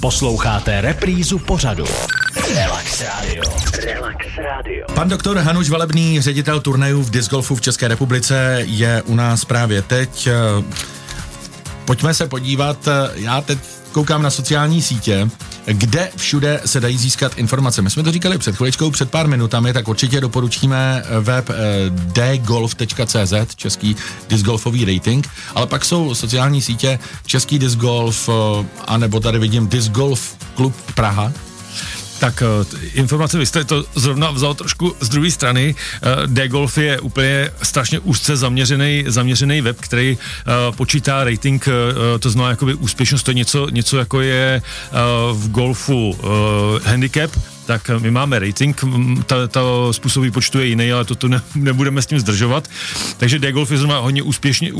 Posloucháte reprízu pořadu. Relax Radio. Relax Radio. Pan doktor Hanuš Valebný, ředitel turnajů v disc golfu v České republice, je u nás právě teď. Pojďme se podívat, já teď koukám na sociální sítě, kde všude se dají získat informace. My jsme to říkali před chviličkou, před pár minutami, tak určitě doporučíme web eh, dgolf.cz, český discgolfový rating, ale pak jsou sociální sítě Český discgolf, eh, anebo tady vidím Discgolf Klub Praha, tak eh, informace, vy jste to zrovna vzal trošku z druhé strany. Eh, D-Golf je úplně strašně úzce zaměřený, zaměřený web, který uh, počítá rating, to znamená jakoby úspěšnost, to je něco, něco jako je v golfu handicap, tak my máme rating, ta, ta způsob výpočtu je jiný, ale to tu ne, nebudeme s tím zdržovat. Takže D-Golf je zrovna hodně úspěšně,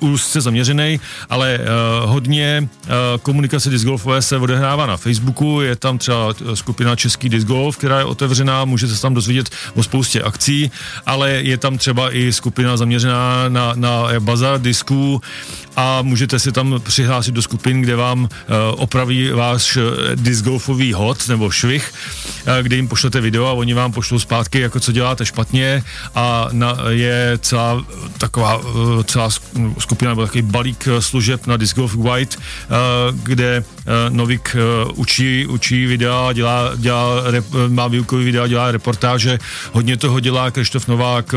úzce zaměřený, ale uh, hodně uh, komunikace discgolfové se odehrává na Facebooku, je tam třeba skupina Český discgolf, která je otevřená, můžete se tam dozvědět o spoustě akcí, ale je tam třeba i skupina zaměřená na, na bazar disků a můžete si tam přihlásit do skupin, kde vám uh, opraví váš discgolfový hod nebo švih Eh, kde jim pošlete video a oni vám pošlou zpátky, jako co děláte špatně a na, je celá taková eh, celá skupina nebo takový balík eh, služeb na Disc Golf White, kde Novik učí, učí videa, dělá, dělá, má výukový videa, dělá reportáže, hodně toho dělá Krištof Novák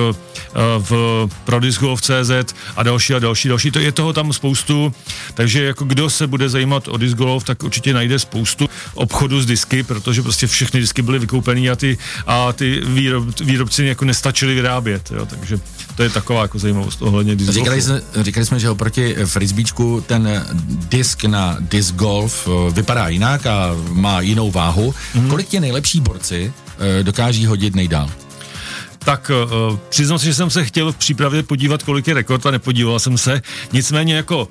v pro Disc Golf CZ a další a další, další. To je toho tam spoustu, takže jako kdo se bude zajímat o disc golf, tak určitě najde spoustu obchodu s disky, protože prostě všechny disky byly vykoupený a ty, a ty výrob, výrobci jako nestačili vyrábět, jo, takže to je taková jako zajímavost ohledně disc říkali jsme, říkali jsme, že oproti frisbeečku ten disk na disc golf eh, vypadá jinak a má jinou váhu. Mm. Kolik ti nejlepší borci eh, dokáží hodit nejdál? Tak uh, přiznám se, že jsem se chtěl v přípravě podívat, kolik je rekord a nepodíval jsem se. Nicméně jako uh,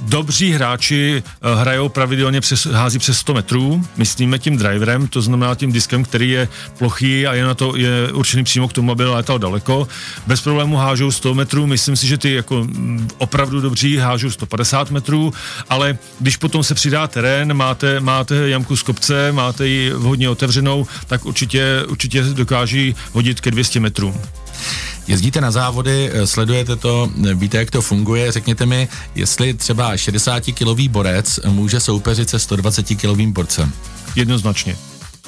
dobří hráči uh, hrajou pravidelně přes, hází přes 100 metrů, myslíme tím driverem, to znamená tím diskem, který je plochý a je na to je určený přímo k tomu, aby létal daleko. Bez problému hážou 100 metrů, myslím si, že ty jako opravdu dobří hážou 150 metrů, ale když potom se přidá terén, máte, máte jamku z kopce, máte ji hodně otevřenou, tak určitě, určitě dokáží hodit ke 200 metrům. Jezdíte na závody, eh, sledujete to, eh, víte, jak to funguje. Řekněte mi, jestli třeba 60-kilový borec může soupeřit se 120-kilovým borcem. Jednoznačně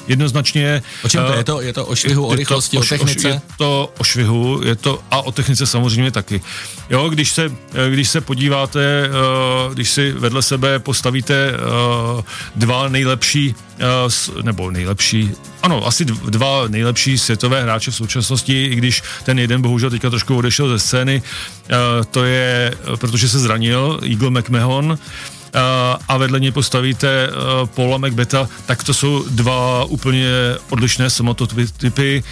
jednoznačně... O čem to je? To, je to o švihu, o rychlosti, o, o technice? Je to o švihu, je to a o technice samozřejmě taky. Jo, když se, když se podíváte, eh, když si vedle sebe postavíte eh, dva nejlepší, eh, nebo nejlepší, ano, asi dva nejlepší světové hráče v současnosti, i když ten jeden bohužel teďka trošku odešel ze scény, to je, protože se zranil, Eagle McMahon, a vedle něj postavíte Paula McBeta, tak to jsou dva úplně odlišné samototypy.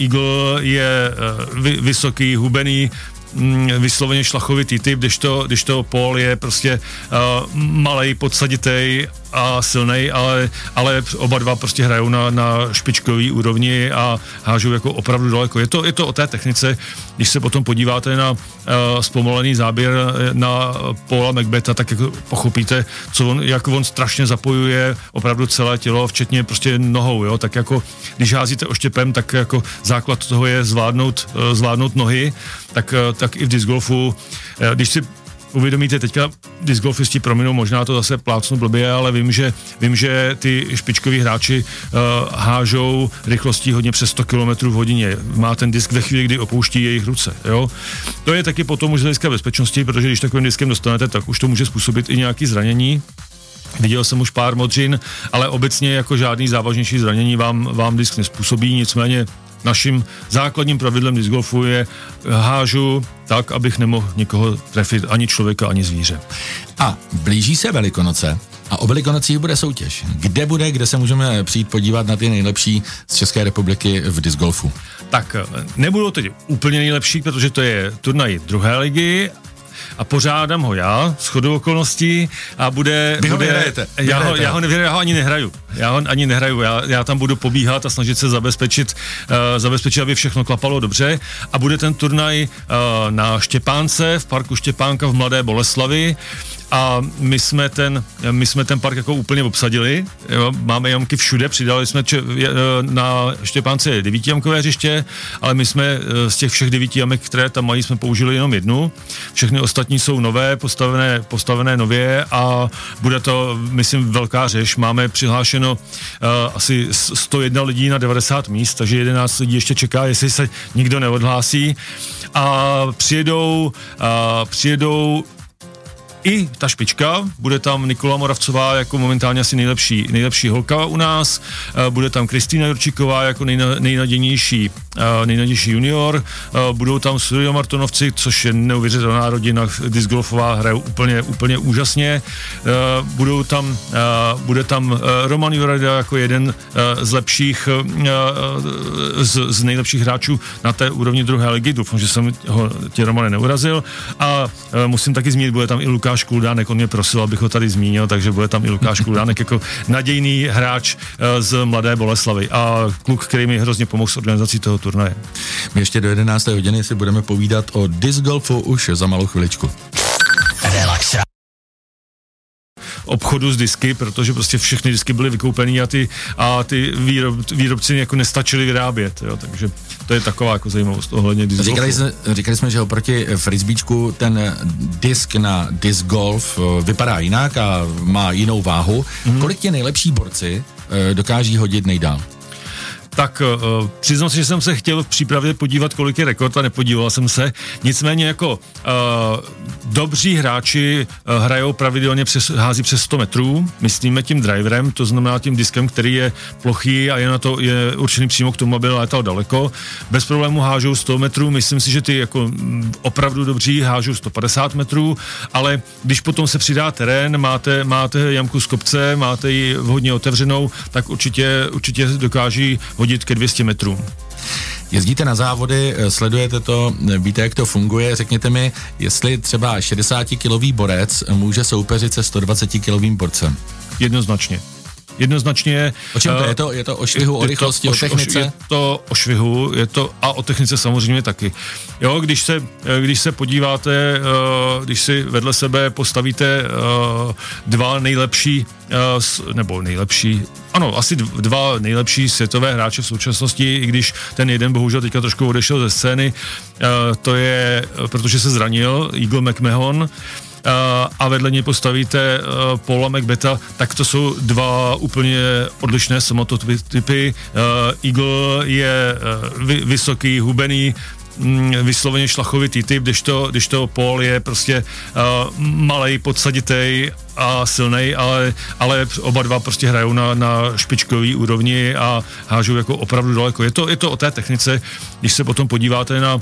Eagle je vysoký, hubený, mm, vysloveně šlachovitý typ, když to, když to Paul je prostě uh, malej, podsaditej a silný, ale, ale oba dva prostě hrajou na, na špičkový úrovni a hážou jako opravdu daleko. Je to, je to o té technice, když se potom podíváte na uh, zpomalený záběr eh, na Paula Macbeta, tak jako pochopíte, co on, jak on strašně zapojuje opravdu celé tělo, včetně prostě nohou, jo, tak jako když házíte oštěpem, tak jako základ toho je zvládnout, uh, zvládnout nohy, tak, uh, tak i v disc golfu, uh, když si uvědomíte, teďka disc golfisti prominou, možná to zase plácnu blbě, ale vím, že, vím, že ty špičkoví hráči uh, hážou rychlostí hodně přes 100 km v hodině. Má ten disk ve chvíli, kdy opouští jejich ruce. Jo? To je taky potom už z hlediska bezpečnosti, protože když takovým diskem dostanete, tak už to může způsobit i nějaké zranění. Viděl jsem už pár modřin, ale obecně jako žádný závažnější zranění vám, vám disk nespůsobí, nicméně naším základním pravidlem disc golfu je hážu tak, abych nemohl nikoho trefit, ani člověka, ani zvíře. A blíží se Velikonoce a o Velikonocích bude soutěž. Kde bude, kde se můžeme přijít podívat na ty nejlepší z České republiky v disc golfu? Tak nebudou teď úplně nejlepší, protože to je turnaj druhé ligy, a pořádám ho já, s chodou okolností a bude... Vy ho bude, vyhrajete. Já, ho, já, ho, já ho ani nehraju. Já ho ani nehraju. Já, já tam budu pobíhat a snažit se zabezpečit, uh, zabezpečit, aby všechno klapalo dobře. A bude ten turnaj uh, na Štěpánce, v parku Štěpánka v Mladé Boleslavi a my jsme ten, my jsme ten park jako úplně obsadili, jo, máme jamky všude, přidali jsme če, na Štěpánce devítijamkové hřiště, ale my jsme z těch všech devíti jamek, které tam mají, jsme použili jenom jednu. Všechny ostatní jsou nové, postavené, postavené nově a bude to, myslím, velká řeš. Máme přihlášeno uh, asi 101 lidí na 90 míst, takže 11 lidí ještě čeká, jestli se nikdo neodhlásí. A přijedou, uh, přijedou i ta špička, bude tam Nikola Moravcová jako momentálně asi nejlepší, nejlepší holka u nás, eh, bude tam Kristýna Jurčíková jako nejna, nejnadějnější, eh, nejnadějnější junior, eh, budou tam Studio Martonovci, což je neuvěřitelná rodina, disc golfová hraje úplně, úplně úžasně, budou tam, bude tam Roman Jurada jako jeden z lepších, z, z nejlepších hráčů na té úrovni druhé ligy, doufám, že jsem ho tě Romane neurazil. A musím taky zmínit, bude tam i Lukáš Lukáš Kuldánek, on mě prosil, abych ho tady zmínil, takže bude tam i Lukáš Kuldánek jako nadějný hráč eh, z Mladé Boleslavy a kluk, který mi hrozně pomohl s organizací toho turnaje. My ještě do 11. hodiny si budeme povídat o disc golfu už za malou chviličku. Obchodu s disky, protože prostě všechny disky byly vykoupený a ty, a ty výrob, výrobci jako nestačili vyrábět, jo, takže to je taková jako zajímavost ohledně disc říkali jsme, říkali jsme, že oproti frisbeečku ten disk na disc golf eh, vypadá jinak a má jinou váhu. Mm-hmm. Kolik ti nejlepší borci eh, dokáží hodit nejdál? Tak uh, přiznám se, že jsem se chtěl v přípravě podívat, kolik je rekord a nepodíval jsem se. Nicméně jako uh, dobří hráči uh, hrajou pravidelně přes, hází přes 100 metrů, myslíme tím driverem, to znamená tím diskem, který je plochý a je na to je určený přímo k tomu, aby létal daleko. Bez problému hážou 100 metrů, myslím si, že ty jako mm, opravdu dobří hážou 150 metrů, ale když potom se přidá terén, máte, máte jamku z kopce, máte ji hodně otevřenou, tak určitě, určitě dokáží hodit ke 200 metrům. Jezdíte na závody, eh, sledujete to, eh, víte, jak to funguje. Řekněte mi, jestli třeba 60-kilový borec může soupeřit se 120-kilovým borcem. Jednoznačně. Jednoznačně. O čem to je? To, je to o švihu, o rychlosti, o, o technice? Je to o švihu, je to a o technice samozřejmě taky. Jo, když se, eh, když se podíváte, když si vedle sebe postavíte dva nejlepší Eh, nebo nejlepší, ano, asi dva nejlepší světové hráče v současnosti, i když ten jeden bohužel teďka trošku odešel ze scény, eh, to je, protože se zranil, Eagle McMahon, a vedle něj postavíte uh, Paula McBeta, tak to jsou dva úplně odlišné samototypy. Uh, Eagle je vy, vysoký, hubený, mm, vysloveně šlachovitý typ, když to, když to Paul je prostě uh, malej, podsaditej a silnej, ale, ale oba dva prostě hrajou na, na špičkový úrovni a hážou jako opravdu daleko. Je to, je to o té technice, když se potom podíváte na uh,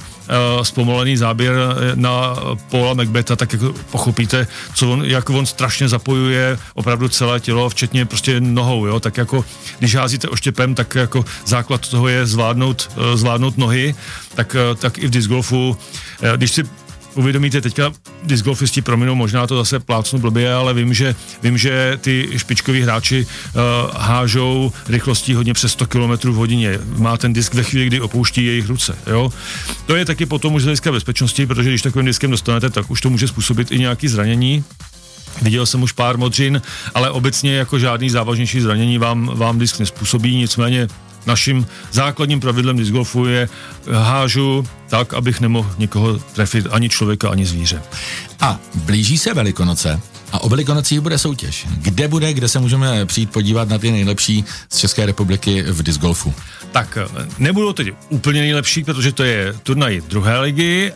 zpomalený záběr eh, na Paula Macbeta, tak jako pochopíte, co on, jak on strašně zapojuje opravdu celé tělo, včetně prostě nohou, jo, tak jako když házíte oštěpem, tak jako základ toho je zvládnout, uh, zvládnout nohy, tak, uh, tak i v disc golfu, uh, když si uvědomíte, teďka disc golfisti prominou, možná to zase plácnu blbě, ale vím, že, vím, že ty špičkoví hráči uh, hážou rychlostí hodně přes 100 km v hodině. Má ten disk ve chvíli, kdy opouští jejich ruce. Jo? To je taky potom už z bezpečnosti, protože když takovým diskem dostanete, tak už to může způsobit i nějaké zranění. Viděl jsem už pár modřin, ale obecně jako žádný závažnější zranění vám, vám disk nespůsobí, nicméně naším základním pravidlem disc golfu je hážu tak, abych nemohl nikoho trefit, ani člověka, ani zvíře. A blíží se Velikonoce a o Velikonocích bude soutěž. Kde bude, kde se můžeme přijít podívat na ty nejlepší z České republiky v disc golfu? Tak nebudou teď úplně nejlepší, protože to je turnaj druhé ligy,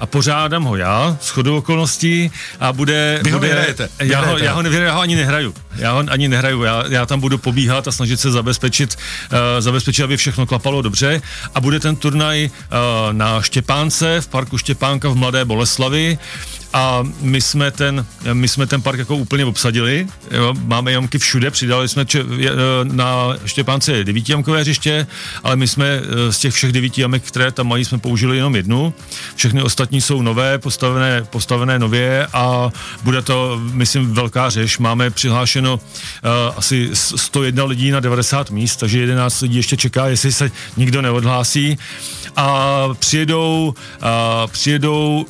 a pořádám ho já, s chodou okolností a bude... Vy bude ho vyhrajete. Já ho, já, ho nevyhraju, já ho ani nehraju. Já ho ani nehraju, já, já tam budu pobíhat a snažit se zabezpečit, uh, zabezpečit, aby všechno klapalo dobře a bude ten turnaj uh, na Štěpánce, v parku Štěpánka v Mladé Boleslavi a my jsme ten, my jsme ten park jako úplně obsadili, jo, máme jamky všude, přidali jsme če, e, na Štěpánce devítijamkové hřiště, ale my jsme e, z těch všech devíti jamek, které tam mají, jsme použili jenom jednu. Všechny ostatní jsou nové, postavené, postavené nově a bude to, myslím, velká řeš. Máme přihlášeno uh, asi 101 lidí na 90 míst, takže 11 lidí ještě čeká, jestli se nikdo neodhlásí. A přijedou, uh, přijedou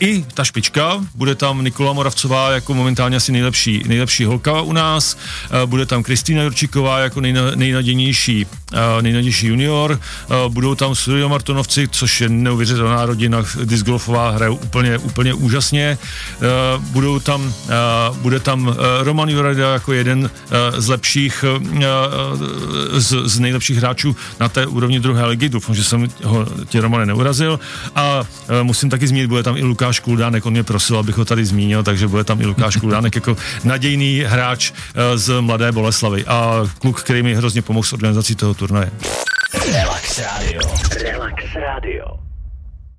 i ta špička, bude tam Nikola Moravcová jako momentálně asi nejlepší, nejlepší holka u nás, uh, bude tam Kristýna Jurčíková jako nejna, nejnadějnější, uh, nejnadějnější junior, uh, budou tam Studio Martonovci, což je neuvěřitelná rodina, disc golfová hraje úplně, úplně úžasně, budou tam, bude tam Roman Jurada jako jeden z lepších, z, z nejlepších hráčů na té úrovni druhé ligy, doufám, že jsem ho tě Romane neurazil. A musím taky zmínit, bude tam i Lukáš Kuldánek, on mě prosil, abych ho tady zmínil, takže bude tam i Lukáš Kuldánek jako nadějný hráč uh, z Mladé Boleslavy a kluk, který mi hrozně pomohl s organizací toho turnaje. Relax Radio.